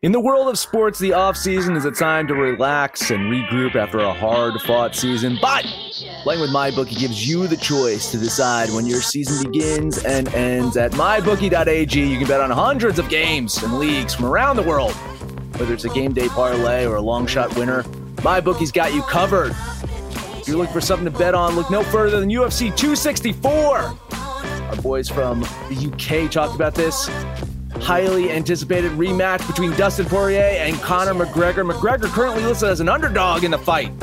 In the world of sports, the offseason is a time to relax and regroup after a hard fought season. But playing with MyBookie gives you the choice to decide when your season begins and ends. At mybookie.ag, you can bet on hundreds of games and leagues from around the world. Whether it's a game day parlay or a long shot winner, MyBookie's got you covered. If you're looking for something to bet on, look no further than UFC 264. Our boys from the UK talked about this highly anticipated rematch between Dustin Poirier and Conor McGregor. McGregor currently listed as an underdog in the fight.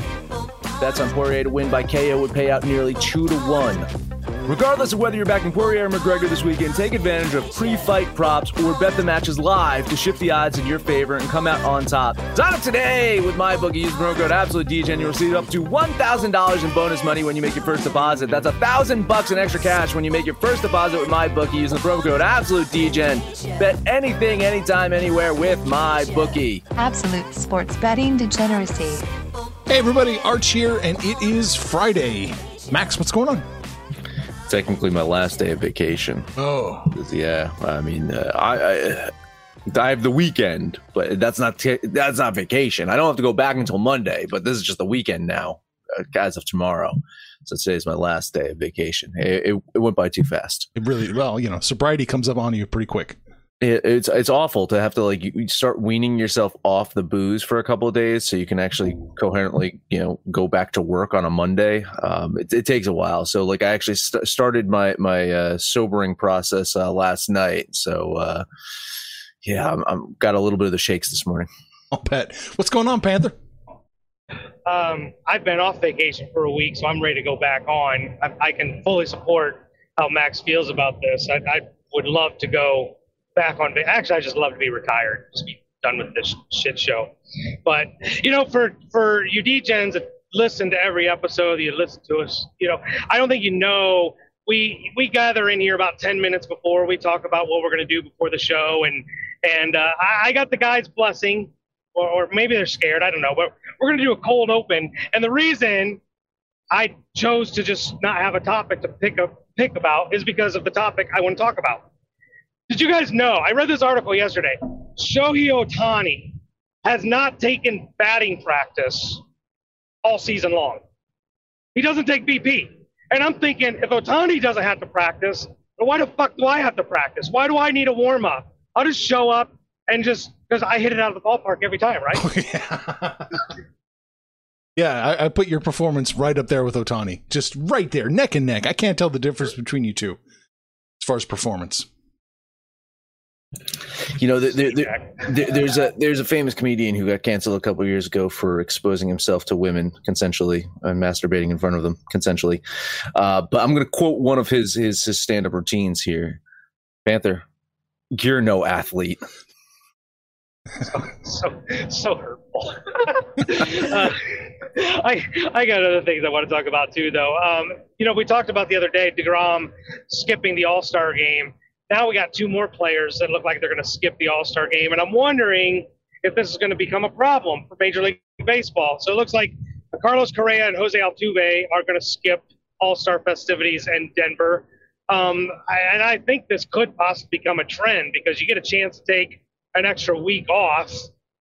Bets on Poirier to win by KO would pay out nearly two to one. Regardless of whether you're backing Poirier or McGregor this weekend, take advantage of pre-fight props or bet the matches live to shift the odds in your favor and come out on top. Sign up today with MyBookie. Use promo code AbsoluteDJ and you'll receive up to $1,000 in bonus money when you make your first deposit. That's a thousand bucks in extra cash when you make your first deposit with MyBookie using the promo code AbsoluteDJ. Bet anything, anytime, anywhere with MyBookie. Absolute sports betting degeneracy. Hey everybody, Arch here, and it is Friday. Max, what's going on? Technically, my last day of vacation. Oh, Yeah, I mean, uh, I, I I have the weekend, but that's not t- that's not vacation. I don't have to go back until Monday, but this is just the weekend now, uh, as of tomorrow. So today's my last day of vacation. It, it, it went by too fast. it really well. You know, sobriety comes up on you pretty quick. It, it's it's awful to have to like you you start weaning yourself off the booze for a couple of days so you can actually coherently you know go back to work on a Monday. Um, it, it takes a while. So like I actually st- started my my uh, sobering process uh, last night. So uh, yeah, I'm, I'm got a little bit of the shakes this morning. I'll bet. What's going on, Panther? um, I've been off vacation for a week, so I'm ready to go back on. I, I can fully support how Max feels about this. I, I would love to go back on. Actually, I just love to be retired, just be done with this shit show. But you know, for for you DJs that listen to every episode, you listen to us. You know, I don't think you know. We we gather in here about ten minutes before we talk about what we're going to do before the show, and and uh, I, I got the guys' blessing or, or maybe they're scared. I don't know. But we're going to do a cold open, and the reason I chose to just not have a topic to pick up pick about is because of the topic I want to talk about. Did you guys know? I read this article yesterday. Shohei Ohtani has not taken batting practice all season long. He doesn't take BP. And I'm thinking, if Ohtani doesn't have to practice, then why the fuck do I have to practice? Why do I need a warm up? I'll just show up and just because I hit it out of the ballpark every time, right? yeah, yeah I, I put your performance right up there with Ohtani, just right there, neck and neck. I can't tell the difference between you two as far as performance. You know, there, there, there, there- there's a there's a famous comedian who got canceled a couple years ago for exposing himself to women consensually and masturbating in front of them consensually. Uh, but I'm going to quote one of his his, his stand up routines here. Panther, you're no athlete. so so hurtful. uh, I I got other things I want to talk about too, though. Um, you know, we talked about the other day Degrom skipping the All Star game. Now we got two more players that look like they're going to skip the All Star game, and I'm wondering if this is going to become a problem for Major League Baseball. So it looks like Carlos Correa and Jose Altuve are going to skip All Star festivities in Denver. Um, and I think this could possibly become a trend because you get a chance to take an extra week off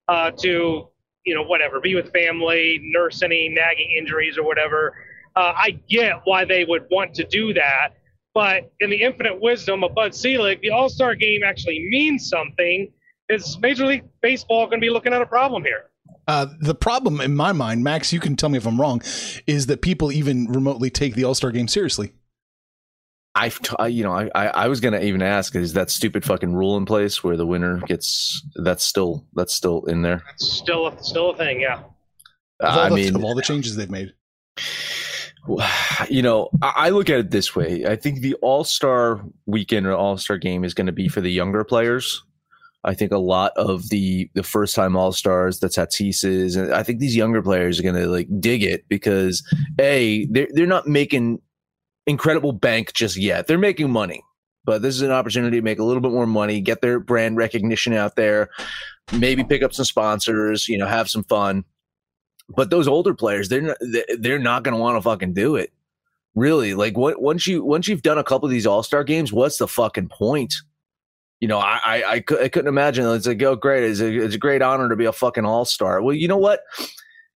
uh, to, you know, whatever, be with family, nurse any nagging injuries or whatever. Uh, I get why they would want to do that. But in the infinite wisdom of Bud Selig, the All Star game actually means something. Is Major League Baseball going to be looking at a problem here? Uh, the problem in my mind, Max, you can tell me if I'm wrong, is that people even remotely take the All Star game seriously. I've t- I, you know I, I I was gonna even ask is that stupid fucking rule in place where the winner gets that's still that's still in there. It's still a, still a thing, yeah. Of all, I the, mean, of all the changes they've made. you know, I look at it this way. I think the All Star weekend or All Star game is going to be for the younger players. I think a lot of the the first time All Stars, the Tatises, and I think these younger players are gonna like dig it because a they're they're not making incredible bank just yet. They're making money, but this is an opportunity to make a little bit more money, get their brand recognition out there, maybe pick up some sponsors, you know, have some fun. But those older players, they're not, they're not going to want to fucking do it. Really, like what once you once you've done a couple of these All Star games, what's the fucking point? You know, I, I I, I couldn't imagine. It's like, oh, great! It's a, it's a great honor to be a fucking All Star. Well, you know what?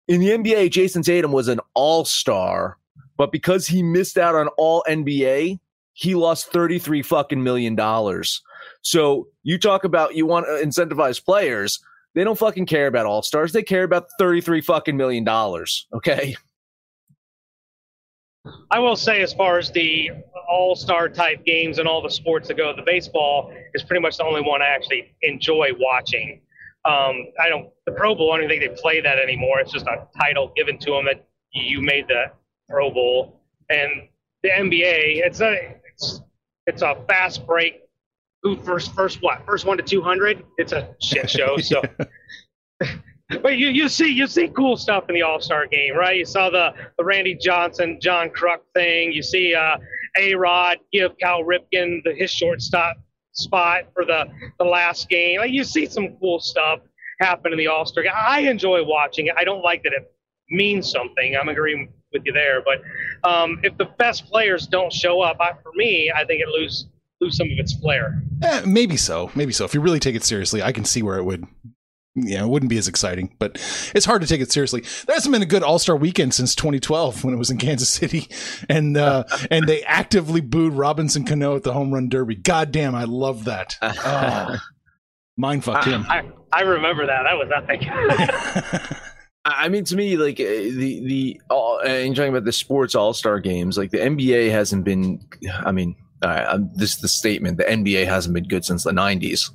In the NBA, Jayson Tatum was an All Star, but because he missed out on All NBA, he lost thirty three fucking million dollars. So you talk about you want to incentivize players. They don't fucking care about all stars. They care about 33 fucking million dollars. Okay. I will say, as far as the all star type games and all the sports that go, the baseball is pretty much the only one I actually enjoy watching. Um, I don't, the Pro Bowl, I don't think they play that anymore. It's just a title given to them that you made the Pro Bowl. And the NBA, it's a, it's, it's a fast break. Who first, first what? First one to 200? It's a shit show. So. But you, you see you see cool stuff in the All Star game, right? You saw the, the Randy Johnson, John Kruk thing. You see uh, A Rod give Cal Ripken the, his shortstop spot for the, the last game. Like, you see some cool stuff happen in the All Star game. I enjoy watching it. I don't like that it means something. I'm agreeing with you there. But um, if the best players don't show up, I, for me, I think it lose lose some of its flair. Eh, maybe so. Maybe so. If you really take it seriously, I can see where it would yeah, it wouldn't be as exciting, but it's hard to take it seriously. There hasn't been a good All Star weekend since 2012 when it was in Kansas City, and uh, and they actively booed Robinson Cano at the home run derby. God damn, I love that. Oh, mind fucked him. I, I remember that. That was nothing. I mean, to me, like uh, the the uh, and talking about the sports All Star games, like the NBA hasn't been. I mean, uh, this is the statement: the NBA hasn't been good since the '90s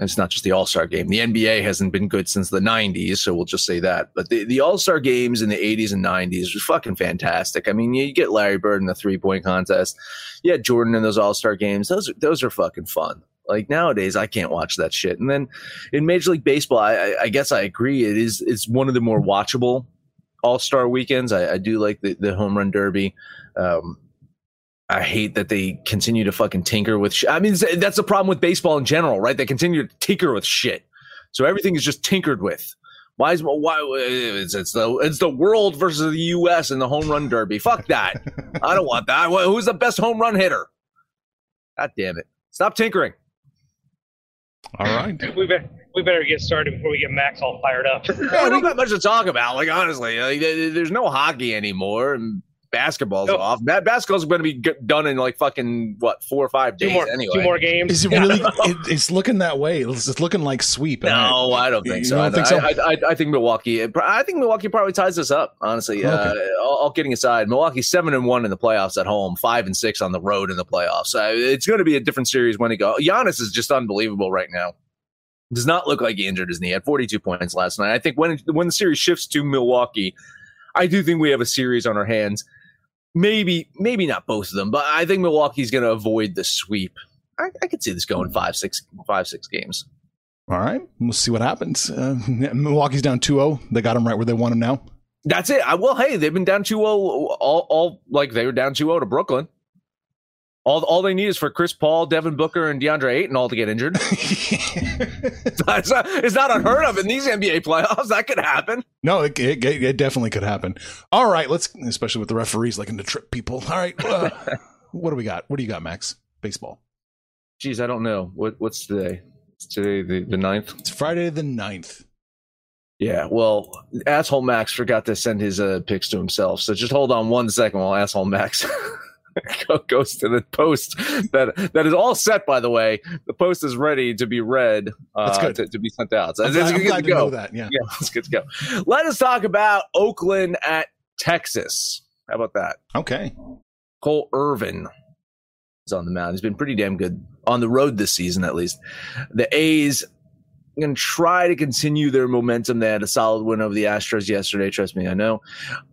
it's not just the All Star game. The NBA hasn't been good since the 90s, so we'll just say that. But the, the All Star games in the 80s and 90s was fucking fantastic. I mean, you get Larry Bird in the three point contest. You had Jordan in those All Star games. Those, those are fucking fun. Like nowadays, I can't watch that shit. And then in Major League Baseball, I, I guess I agree. It is it's one of the more watchable All Star weekends. I, I, do like the, the home run derby. Um, I hate that they continue to fucking tinker with shit. I mean, that's the problem with baseball in general, right? They continue to tinker with shit. So everything is just tinkered with. Why is why it's, it's the it's the world versus the U.S. in the home run derby? Fuck that! I don't want that. Who's the best home run hitter? God damn it! Stop tinkering. All right, we better we better get started before we get Max all fired up. yeah, we don't got much to talk about. Like honestly, like, there's no hockey anymore, and basketball's nope. off. That basketball's going to be done in like fucking what four or five days two more, anyway. Two more games. Is it really? it, it's looking that way. It's, it's looking like sweep. No, I, I don't think so. Don't I, think so? I, I, I, think Milwaukee. I think Milwaukee probably ties this up. Honestly, okay. uh, all, all, kidding aside, Milwaukee's seven and one in the playoffs at home, five and six on the road in the playoffs. Uh, it's going to be a different series when they go. Giannis is just unbelievable right now. Does not look like he injured his knee. He had 42 points last night. I think when when the series shifts to Milwaukee, I do think we have a series on our hands maybe maybe not both of them, but I think Milwaukee's going to avoid the sweep. I, I could see this going five six five six games. All right, we'll see what happens. Uh, Milwaukee's down 2-0. They got him right where they want him now. That's it. I, well, hey, they've been down 2-0 all, all like they were down 2-0 to Brooklyn. All, all they need is for Chris Paul, Devin Booker, and DeAndre Ayton all to get injured. it's, not, it's, not, unheard of in these NBA playoffs. That could happen. No, it, it, it, definitely could happen. All right, let's, especially with the referees liking to trip people. All right, uh, what do we got? What do you got, Max? Baseball. Geez, I don't know. What What's today? It's today the, the 9th? It's Friday the 9th. Yeah, well, asshole Max forgot to send his uh, picks to himself. So just hold on one second while asshole Max goes to the post that that is all set. By the way, the post is ready to be read. Uh, That's good to, to, be sent out. So I'm, glad, I'm glad to, to know that. Yeah, yeah, it's good to go. Let us talk about Oakland at Texas. How about that? Okay. Cole Irvin is on the mound. He's been pretty damn good on the road this season, at least. The A's going to try to continue their momentum. They had a solid win over the Astros yesterday. Trust me, I know.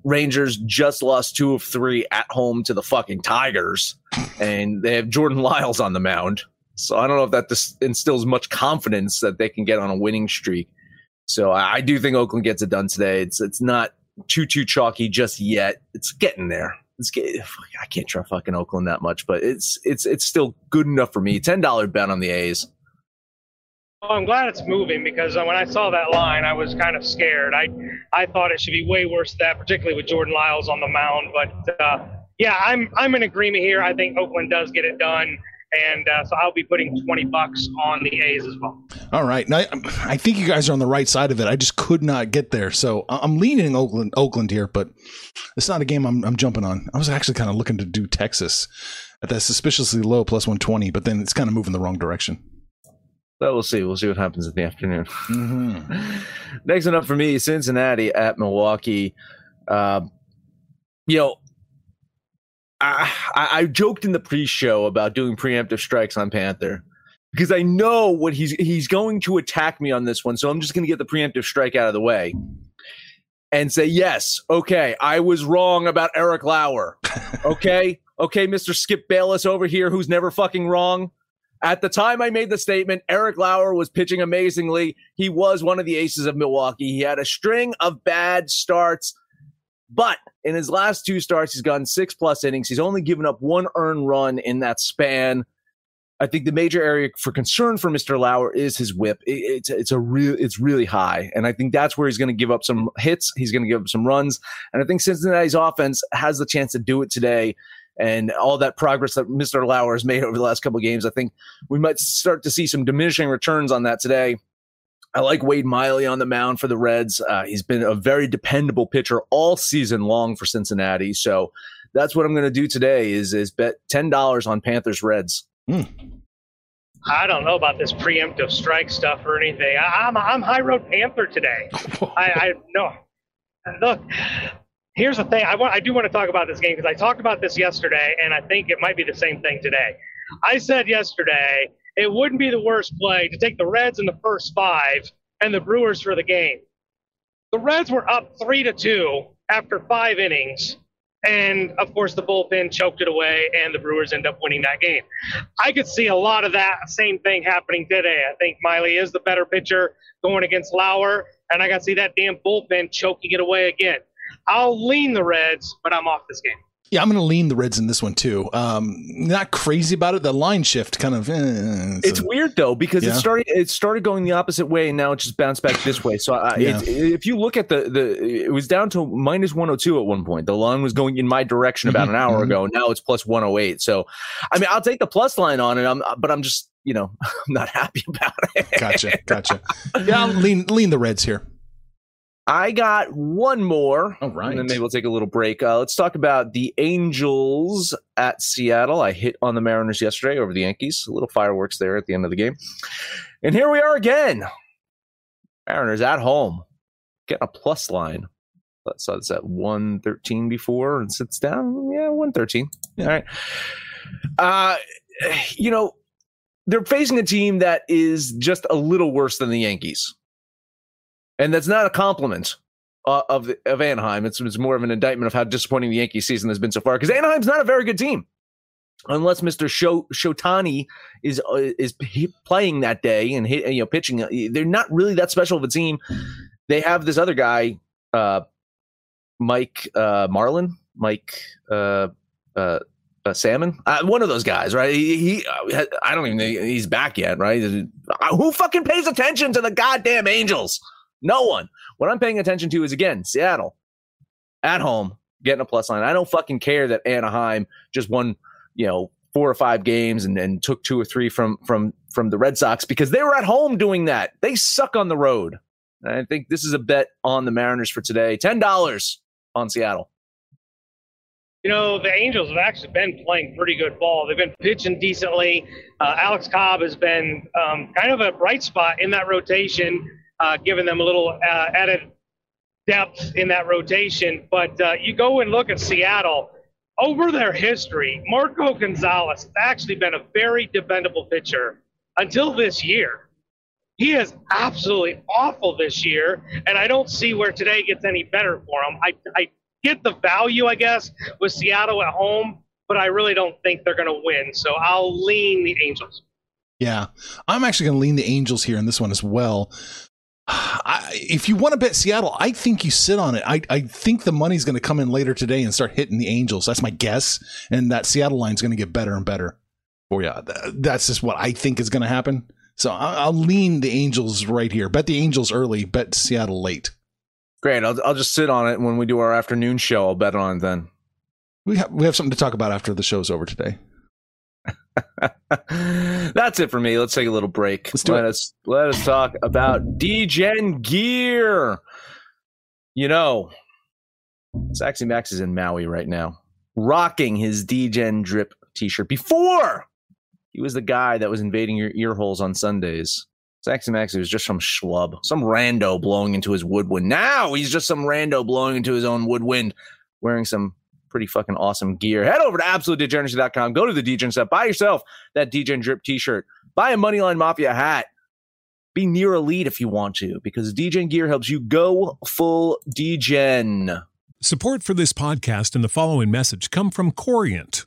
Rangers just lost two of three at home to the fucking Tigers, and they have Jordan Lyles on the mound. So I don't know if that dis- instills much confidence that they can get on a winning streak. So I, I do think Oakland gets it done today. It's it's not too too chalky just yet. It's getting there. It's get, I can't trust fucking Oakland that much, but it's it's it's still good enough for me. Ten dollar bet on the A's. Well, I'm glad it's moving because uh, when I saw that line, I was kind of scared. I I thought it should be way worse than that, particularly with Jordan Lyles on the mound. But uh, yeah, I'm I'm in agreement here. I think Oakland does get it done and uh, so I'll be putting twenty bucks on the A's as well. All right, now, I think you guys are on the right side of it. I just could not get there, so I'm leaning Oakland, Oakland here, but it's not a game I'm, I'm jumping on. I was actually kind of looking to do Texas at that suspiciously low plus one twenty, but then it's kind of moving the wrong direction. But we'll see. We'll see what happens in the afternoon. Mm-hmm. Next one up for me, Cincinnati at Milwaukee. Uh, you know, I, I, joked in the pre-show about doing preemptive strikes on Panther because I know what he's he's going to attack me on this one. So I'm just going to get the preemptive strike out of the way and say yes. Okay, I was wrong about Eric Lauer. Okay, okay, Mr. Skip Bayless over here, who's never fucking wrong. At the time I made the statement, Eric Lauer was pitching amazingly. He was one of the aces of Milwaukee. He had a string of bad starts but in his last two starts, he's gone six plus innings. He's only given up one earned run in that span. I think the major area for concern for Mr. Lauer is his whip. It, it's it's a real it's really high, and I think that's where he's going to give up some hits. He's going to give up some runs, and I think Cincinnati's offense has the chance to do it today. And all that progress that Mr. Lauer has made over the last couple games, I think we might start to see some diminishing returns on that today. I like Wade Miley on the mound for the Reds. Uh, he's been a very dependable pitcher all season long for Cincinnati. So that's what I'm going to do today is is bet ten dollars on Panthers Reds. Mm. I don't know about this preemptive strike stuff or anything. I, am I'm, I'm high road Panther today. I, I no. Look, here's the thing. I want I do want to talk about this game because I talked about this yesterday, and I think it might be the same thing today. I said yesterday it wouldn't be the worst play to take the Reds in the first five and the Brewers for the game. The Reds were up three to two after five innings. And of course, the bullpen choked it away, and the Brewers end up winning that game. I could see a lot of that same thing happening today. I think Miley is the better pitcher going against Lauer, and I got to see that damn bullpen choking it away again. I'll lean the Reds, but I'm off this game. Yeah, I'm going to lean the Reds in this one too. Um, not crazy about it. The line shift kind of. Eh, it's, weird though because yeah. it started. It started going the opposite way, and now it just bounced back this way. So I, yeah. it, if you look at the the, it was down to minus 102 at one point. The line was going in my direction about an hour mm-hmm. ago. Now it's plus 108. So, I mean, I'll take the plus line on it. I'm, but I'm just you know I'm not happy about it. Gotcha, gotcha. Yeah, I'll lean lean the Reds here. I got one more. All right. And then maybe we'll take a little break. Uh, let's talk about the Angels at Seattle. I hit on the Mariners yesterday over the Yankees. A little fireworks there at the end of the game. And here we are again. Mariners at home. Getting a plus line. So it's at 113 before and sits down. Yeah, 113. Yeah. All right. Uh, you know, they're facing a team that is just a little worse than the Yankees and that's not a compliment uh, of of Anaheim. It's, it's more of an indictment of how disappointing the Yankee season has been so far. Because Anaheim's not a very good team, unless Mister Show, Shotani is uh, is playing that day and hit, you know pitching. Uh, they're not really that special of a team. They have this other guy, uh, Mike uh, Marlin, Mike. Uh, Salmon, one of those guys, right? He, he I don't even think he's back yet, right? Who fucking pays attention to the goddamn Angels? No one. What I'm paying attention to is again Seattle at home getting a plus line. I don't fucking care that Anaheim just won, you know, four or five games and, and took two or three from from from the Red Sox because they were at home doing that. They suck on the road. And I think this is a bet on the Mariners for today. Ten dollars on Seattle. You know, the Angels have actually been playing pretty good ball. They've been pitching decently. Uh, Alex Cobb has been um, kind of a bright spot in that rotation uh, giving them a little uh, added depth in that rotation. But uh, you go and look at Seattle over their history. Marco Gonzalez has actually been a very dependable pitcher until this year. He is absolutely awful this year, and I don't see where today gets any better for him. I, I get the value, I guess, with Seattle at home, but I really don't think they're going to win. So I'll lean the Angels. Yeah, I'm actually going to lean the Angels here in this one as well. I, if you want to bet Seattle, I think you sit on it. I, I think the money's going to come in later today and start hitting the Angels. That's my guess. And that Seattle line's going to get better and better for you. That's just what I think is going to happen. So I'll, I'll lean the Angels right here. Bet the Angels early, bet Seattle late. Great. I'll, I'll just sit on it when we do our afternoon show. I'll bet on it then. We have, we have something to talk about after the show's over today. That's it for me. Let's take a little break. Let's do let it. us let us talk about DGen gear. You know, Saxy Max is in Maui right now, rocking his DGen drip T-shirt. Before he was the guy that was invading your ear holes on Sundays. Saxy Max was just some schlub, some rando blowing into his woodwind. Now he's just some rando blowing into his own woodwind, wearing some pretty fucking awesome gear. Head over to absolutedegeneracy.com. Go to the DGen set. Buy yourself that DGen drip t-shirt. Buy a Moneyline Mafia hat. Be near elite if you want to, because DGen gear helps you go full DGen. Support for this podcast and the following message come from Corient.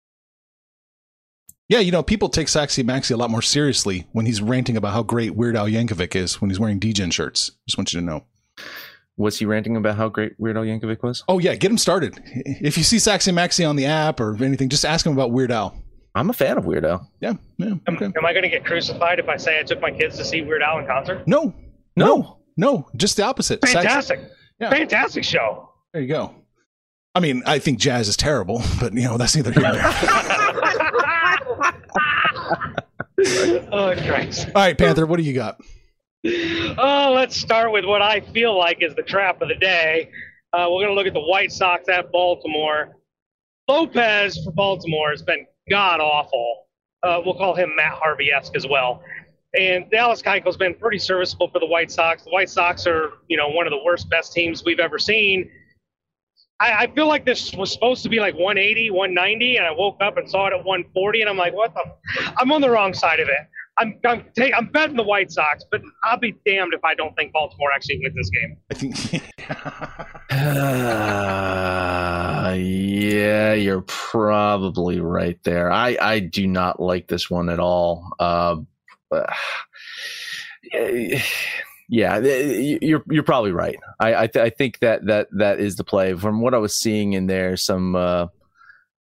Yeah, you know, people take Saxy Maxi a lot more seriously when he's ranting about how great Weird Al Yankovic is when he's wearing DGen shirts. Just want you to know. Was he ranting about how great Weird Al Yankovic was? Oh yeah, get him started. If you see Saxy Maxi on the app or anything, just ask him about Weird Al. I'm a fan of Weird Al. Yeah, yeah. Am, Okay. am I going to get crucified if I say I took my kids to see Weird Al in concert? No, no, no. Just the opposite. Sax- Fantastic. Yeah. Fantastic show. there you go. I mean, I think jazz is terrible, but you know that's neither here nor there. oh, Christ. All right, Panther, what do you got? Oh, let's start with what I feel like is the trap of the day. Uh, we're going to look at the White Sox at Baltimore. Lopez for Baltimore has been god awful. Uh, we'll call him Matt Harvey esque as well. And Dallas Keuchel's been pretty serviceable for the White Sox. The White Sox are, you know, one of the worst best teams we've ever seen. I, I feel like this was supposed to be like 180, 190, and I woke up and saw it at 140, and I'm like, what the? I'm on the wrong side of it. I'm I'm, take, I'm betting the White Sox, but I'll be damned if I don't think Baltimore actually wins this game. I think. Uh, yeah, you're probably right there. I, I do not like this one at all. Uh, but- yeah, you're you're probably right. I I, th- I think that that that is the play. From what I was seeing in there, some uh,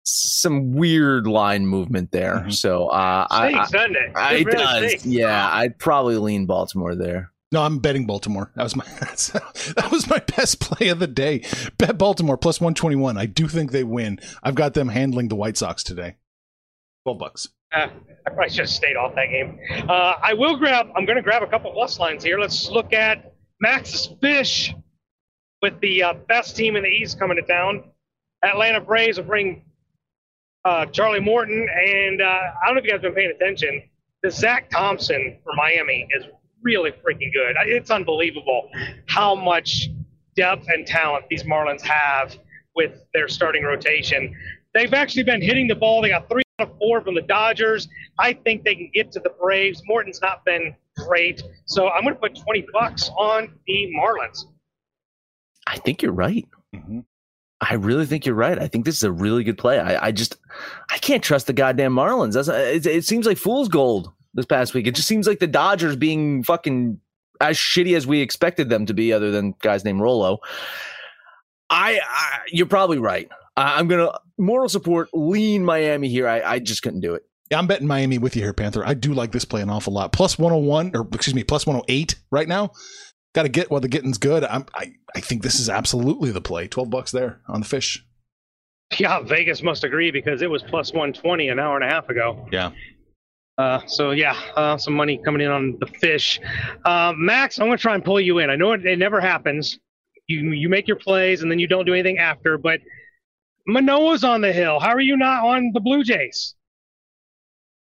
some weird line movement there. Mhm. So uh, I, Stinks, it? I, It it really does. stinks. Yeah, I'd probably lean Baltimore there. No, I'm betting Baltimore. That was my that was my best play of the day. Bet Baltimore plus 121. I do think they win. I've got them handling the White Sox today. 12 bucks. Uh, I probably should have stayed off that game. Uh, I will grab. I'm going to grab a couple plus lines here. Let's look at Max's Fish with the uh, best team in the East coming to town. Atlanta Braves will bring uh, Charlie Morton, and uh, I don't know if you guys have been paying attention. The Zach Thompson for Miami is really freaking good. It's unbelievable how much depth and talent these Marlins have with their starting rotation. They've actually been hitting the ball. They got three of four from the Dodgers. I think they can get to the Braves. Morton's not been great, so I'm going to put 20 bucks on the Marlins. I think you're right. Mm-hmm. I really think you're right. I think this is a really good play. I, I just I can't trust the goddamn Marlins. That's, it, it seems like fool's gold this past week. It just seems like the Dodgers being fucking as shitty as we expected them to be, other than guys named Rolo. I, I you're probably right. I, I'm gonna moral support lean Miami here. I, I just couldn't do it. Yeah, I'm betting Miami with you here, Panther. I do like this play an awful lot. Plus 101, or excuse me, plus 108 right now. Got to get while the getting's good. I'm, I I think this is absolutely the play. 12 bucks there on the fish. Yeah, Vegas must agree because it was plus 120 an hour and a half ago. Yeah. Uh, so yeah, uh, some money coming in on the fish. Uh, Max, I'm gonna try and pull you in. I know it, it never happens. You you make your plays and then you don't do anything after. But Manoah's on the hill. How are you not on the Blue Jays?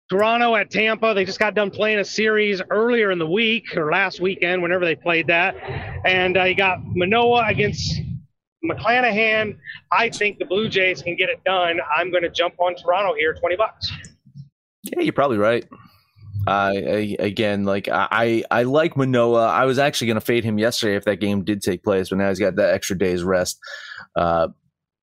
Toronto at Tampa. They just got done playing a series earlier in the week or last weekend, whenever they played that. And uh, you got Manoah against McClanahan. I think the Blue Jays can get it done. I'm going to jump on Toronto here, 20 bucks. Yeah, you're probably right. I, again, like I, I like Manoah. I was actually going to fade him yesterday if that game did take place, but now he's got that extra day's rest. Uh,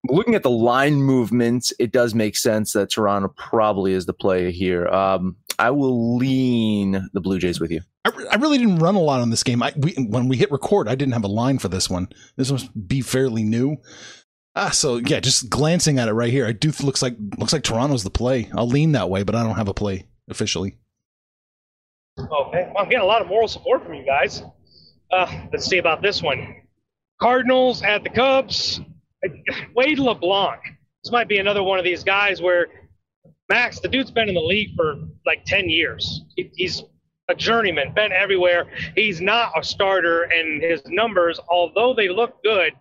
looking at the line movements, it does make sense that Toronto probably is the play here. Um, I will lean the Blue Jays with you. I, I really didn't run a lot on this game. I, we, when we hit record, I didn't have a line for this one. This must be fairly new. Ah, so yeah, just glancing at it right here, I do looks like looks like Toronto's the play. I'll lean that way, but I don't have a play officially. Okay, well, I'm getting a lot of moral support from you guys. Uh, let's see about this one. Cardinals at the Cubs. Wade LeBlanc. This might be another one of these guys where Max, the dude's been in the league for like 10 years. He, he's a journeyman, been everywhere. He's not a starter, and his numbers, although they look good,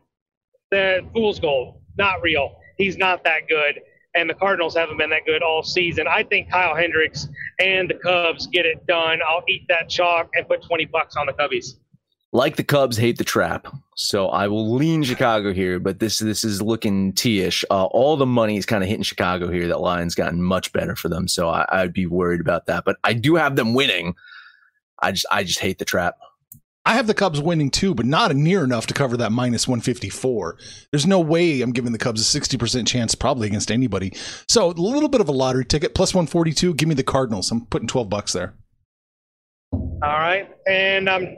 the fool's gold, not real. He's not that good, and the Cardinals haven't been that good all season. I think Kyle Hendricks and the Cubs get it done. I'll eat that chalk and put 20 bucks on the Cubbies. Like the Cubs, hate the trap. So I will lean Chicago here, but this this is looking T-ish. Uh, all the money is kind of hitting Chicago here. That line's gotten much better for them, so I, I'd be worried about that. But I do have them winning. I just I just hate the trap. I have the Cubs winning too, but not near enough to cover that minus 154. There's no way I'm giving the Cubs a 60% chance probably against anybody. So a little bit of a lottery ticket, plus 142. Give me the Cardinals. I'm putting 12 bucks there. All right. And I'm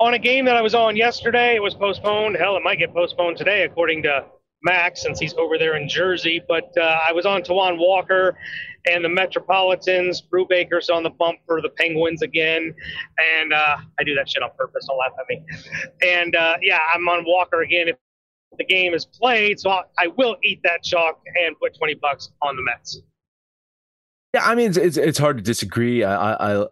on a game that I was on yesterday. It was postponed. Hell, it might get postponed today, according to Max, since he's over there in Jersey. But uh, I was on Taijuan Walker and the Metropolitans. Brubaker's on the bump for the Penguins again. And uh, I do that shit on purpose. Don't laugh at me. And uh, yeah, I'm on Walker again if the game is played. So I'll, I will eat that chalk and put 20 bucks on the Mets. Yeah, I mean it's it's, it's hard to disagree. I, I, I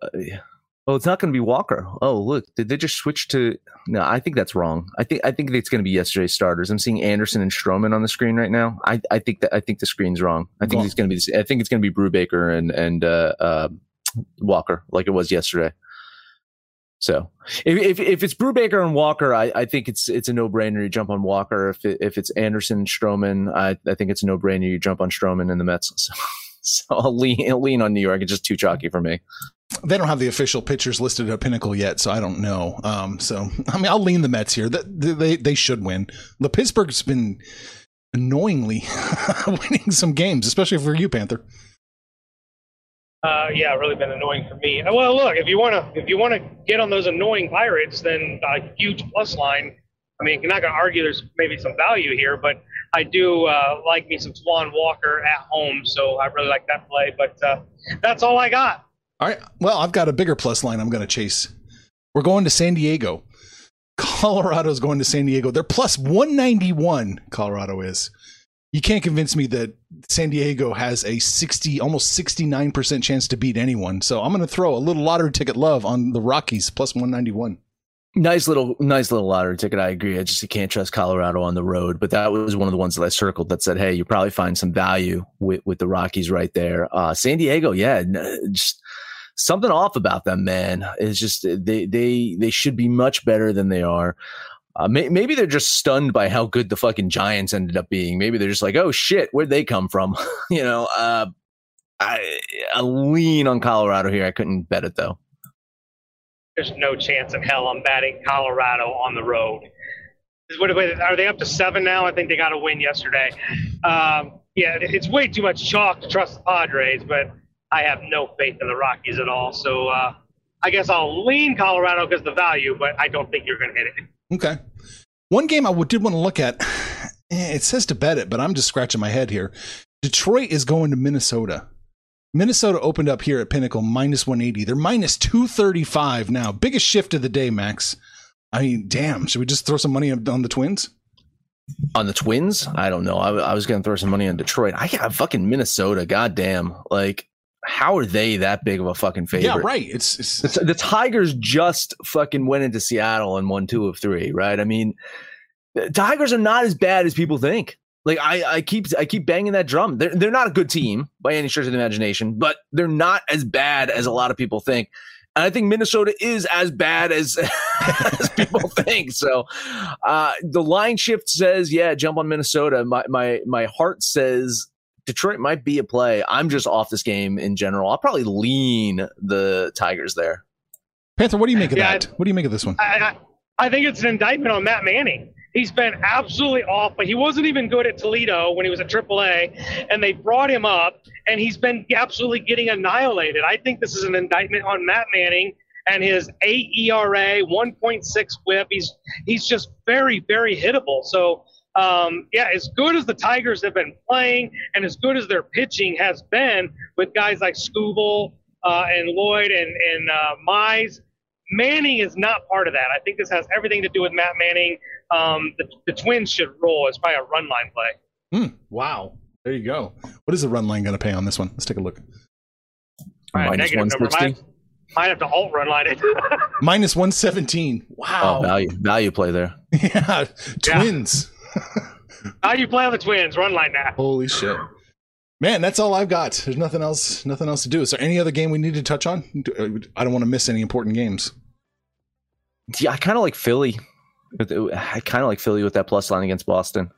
Oh, it's not going to be Walker. Oh, look, did they just switch to? No, I think that's wrong. I think I think it's going to be yesterday's starters. I'm seeing Anderson and Stroman on the screen right now. I, I think that I think the screen's wrong. I think it's going to be. I think it's going to be Brubaker and and uh, uh, Walker like it was yesterday. So if, if if it's Brubaker and Walker, I, I think it's it's a no brainer. You jump on Walker. If it, if it's Anderson and Stroman, I I think it's a no brainer. You jump on Stroman and the Mets. So, so I'll lean I'll lean on New York. It's just too chalky for me they don't have the official pitchers listed at Pinnacle yet, so I don't know. Um, so I mean, I'll lean the Mets here. That they they should win. The Pittsburgh's been annoyingly winning some games, especially for you, Panther. Uh, yeah, really been annoying for me. Well, look, if you want to if you want to get on those annoying Pirates, then a huge plus line. I mean, you're not to argue there's maybe some value here, but I do uh, like me some Swan Walker at home, so I really like that play. But uh, that's all I got. All right. Well, I've got a bigger plus line I'm going to chase. We're going to San Diego. Colorado's going to San Diego. They're plus 191, Colorado is. You can't convince me that San Diego has a 60, almost 69% chance to beat anyone. So I'm going to throw a little lottery ticket love on the Rockies, plus 191. Nice little, nice little lottery ticket. I agree. I just can't trust Colorado on the road, but that was one of the ones that I circled that said, "Hey, you probably find some value with with the Rockies right there." Uh, San Diego, yeah, just something off about them, man. It's just they they they should be much better than they are. Uh, may, maybe they're just stunned by how good the fucking Giants ended up being. Maybe they're just like, oh shit, where'd they come from? you know, uh, I, I lean on Colorado here. I couldn't bet it though. There's no chance in hell I'm batting Colorado on the road. What, are they up to seven now? I think they got a win yesterday. Um, yeah, it's way too much chalk to trust the Padres, but I have no faith in the Rockies at all. So uh, I guess I'll lean Colorado because the value, but I don't think you're going to hit it. Okay. One game I did want to look at. It says to bet it, but I'm just scratching my head here. Detroit is going to Minnesota. Minnesota opened up here at Pinnacle minus 180. They're minus 235 now. Biggest shift of the day, Max. I mean, damn. Should we just throw some money on the Twins? On the Twins? I don't know. I, I was going to throw some money on Detroit. I got fucking Minnesota. Goddamn. Like, how are they that big of a fucking favorite? Yeah, right. It's, it's the, the, Tigers just fucking went into Seattle and won two of three, right? I mean, Tigers are not as bad as people think. Like I, I keep I keep banging that drum. They're they're not a good team by any stretch of the imagination, but they're not as bad as a lot of people think. And I think Minnesota is as bad as, as people think. So uh, the line shift says, yeah, jump on Minnesota. My my my heart says Detroit might be a play. I'm just off this game in general. I'll probably lean the Tigers there. Panther, what do you make of yeah, that? I, what do you make of this one? I, I, I think it's an indictment on Matt Manning. He's been absolutely off, but he wasn't even good at Toledo when he was at AAA, and they brought him up, and he's been absolutely getting annihilated. I think this is an indictment on Matt Manning and his 8 ERA, 1.6 WHIP. He's he's just very very hittable. So um, yeah, as good as the Tigers have been playing, and as good as their pitching has been with guys like Skubal uh, and Boyd and and uh, Mize, Manning is not part of that. I think this has everything to do with Matt Manning um, the, the Twins should roll. It's probably a run line play. Hmm. Wow. There you go. What is the run line going to pay on this one? Let's take a look. Right, Minus 160. Might, might have to alt run line it. Minus 117. Wow. Oh, value, value play there. yeah. Twins. Yeah. you play on the Twins. Run line now. Holy shit. Man, that's all I've got. There's nothing else. Nothing else to do. Is there any other game we need to touch on? Uh, I don't want to miss any important games. Yeah, I kind of like Philly. Uh, I kind of like Philly with that plus line against Boston.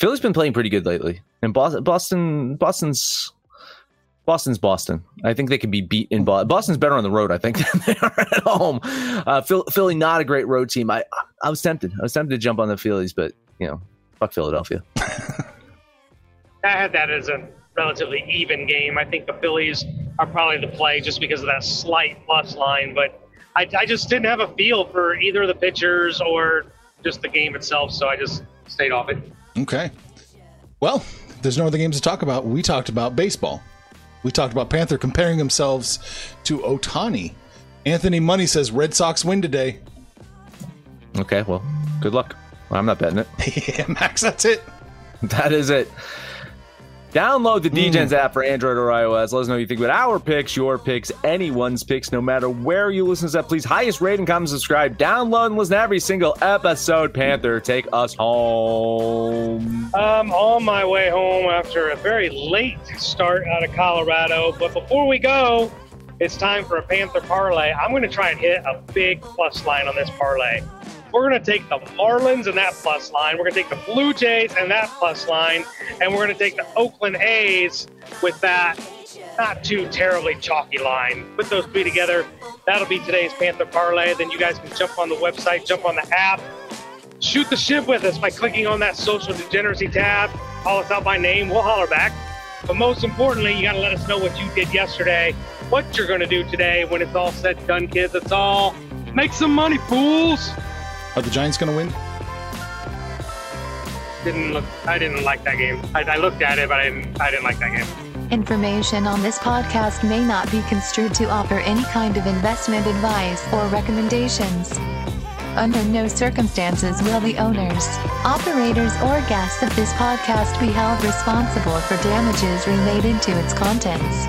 Philly's been playing pretty good lately, and Boston, Boston, Boston's Boston's Boston. I think they can be beat in Boston. Boston's better on the road, I think, than they are at home. Uh, Philly, not a great road team. I, I was tempted. I was tempted to jump on the Phillies, but you know, fuck Philadelphia. I had that as a relatively even game. I think the Phillies are probably the play just because of that slight plus line, but I, I just didn't have a feel for either of the pitchers or just the game itself, so I just stayed off it. Okay. Well, there's no other games to talk about. We talked about baseball. We talked about Panther comparing themselves to Ohtani. Anthony Money says Red Sox win today. Okay, well, good luck. I'm not betting it. yeah, Max, that's it. That is it. Download the DGens mm. app for Android or iOS. Let us know what you think about our picks, your picks, anyone's picks, no matter where you listen to that. Please, highest rate and comment, subscribe, download, and listen to every single episode. Panther, take us home. I'm on my way home after a very late start out of Colorado. But before we go, it's time for a Panther parlay. I'm going to try and hit a big plus line on this parlay. We're going to take the Marlins and that plus line. We're going to take the Blue Jays and that plus line. And we're going to take the Oakland A's with that not too terribly chalky line. Put those three together. That'll be today's Panther Parlay. Then you guys can jump on the website, jump on the app, shoot the ship with us by clicking on that social degeneracy tab. Call us out by name. We'll holler back. But most importantly, you got to let us know what you did yesterday, what you're going to do today when it's all said and done, kids. It's all make some money, fools. Are the Giants going to win? Didn't look. I didn't like that game. I, I looked at it, but I didn't. I didn't like that game. Information on this podcast may not be construed to offer any kind of investment advice or recommendations. Under no circumstances will the owners, operators, or guests of this podcast be held responsible for damages related to its contents.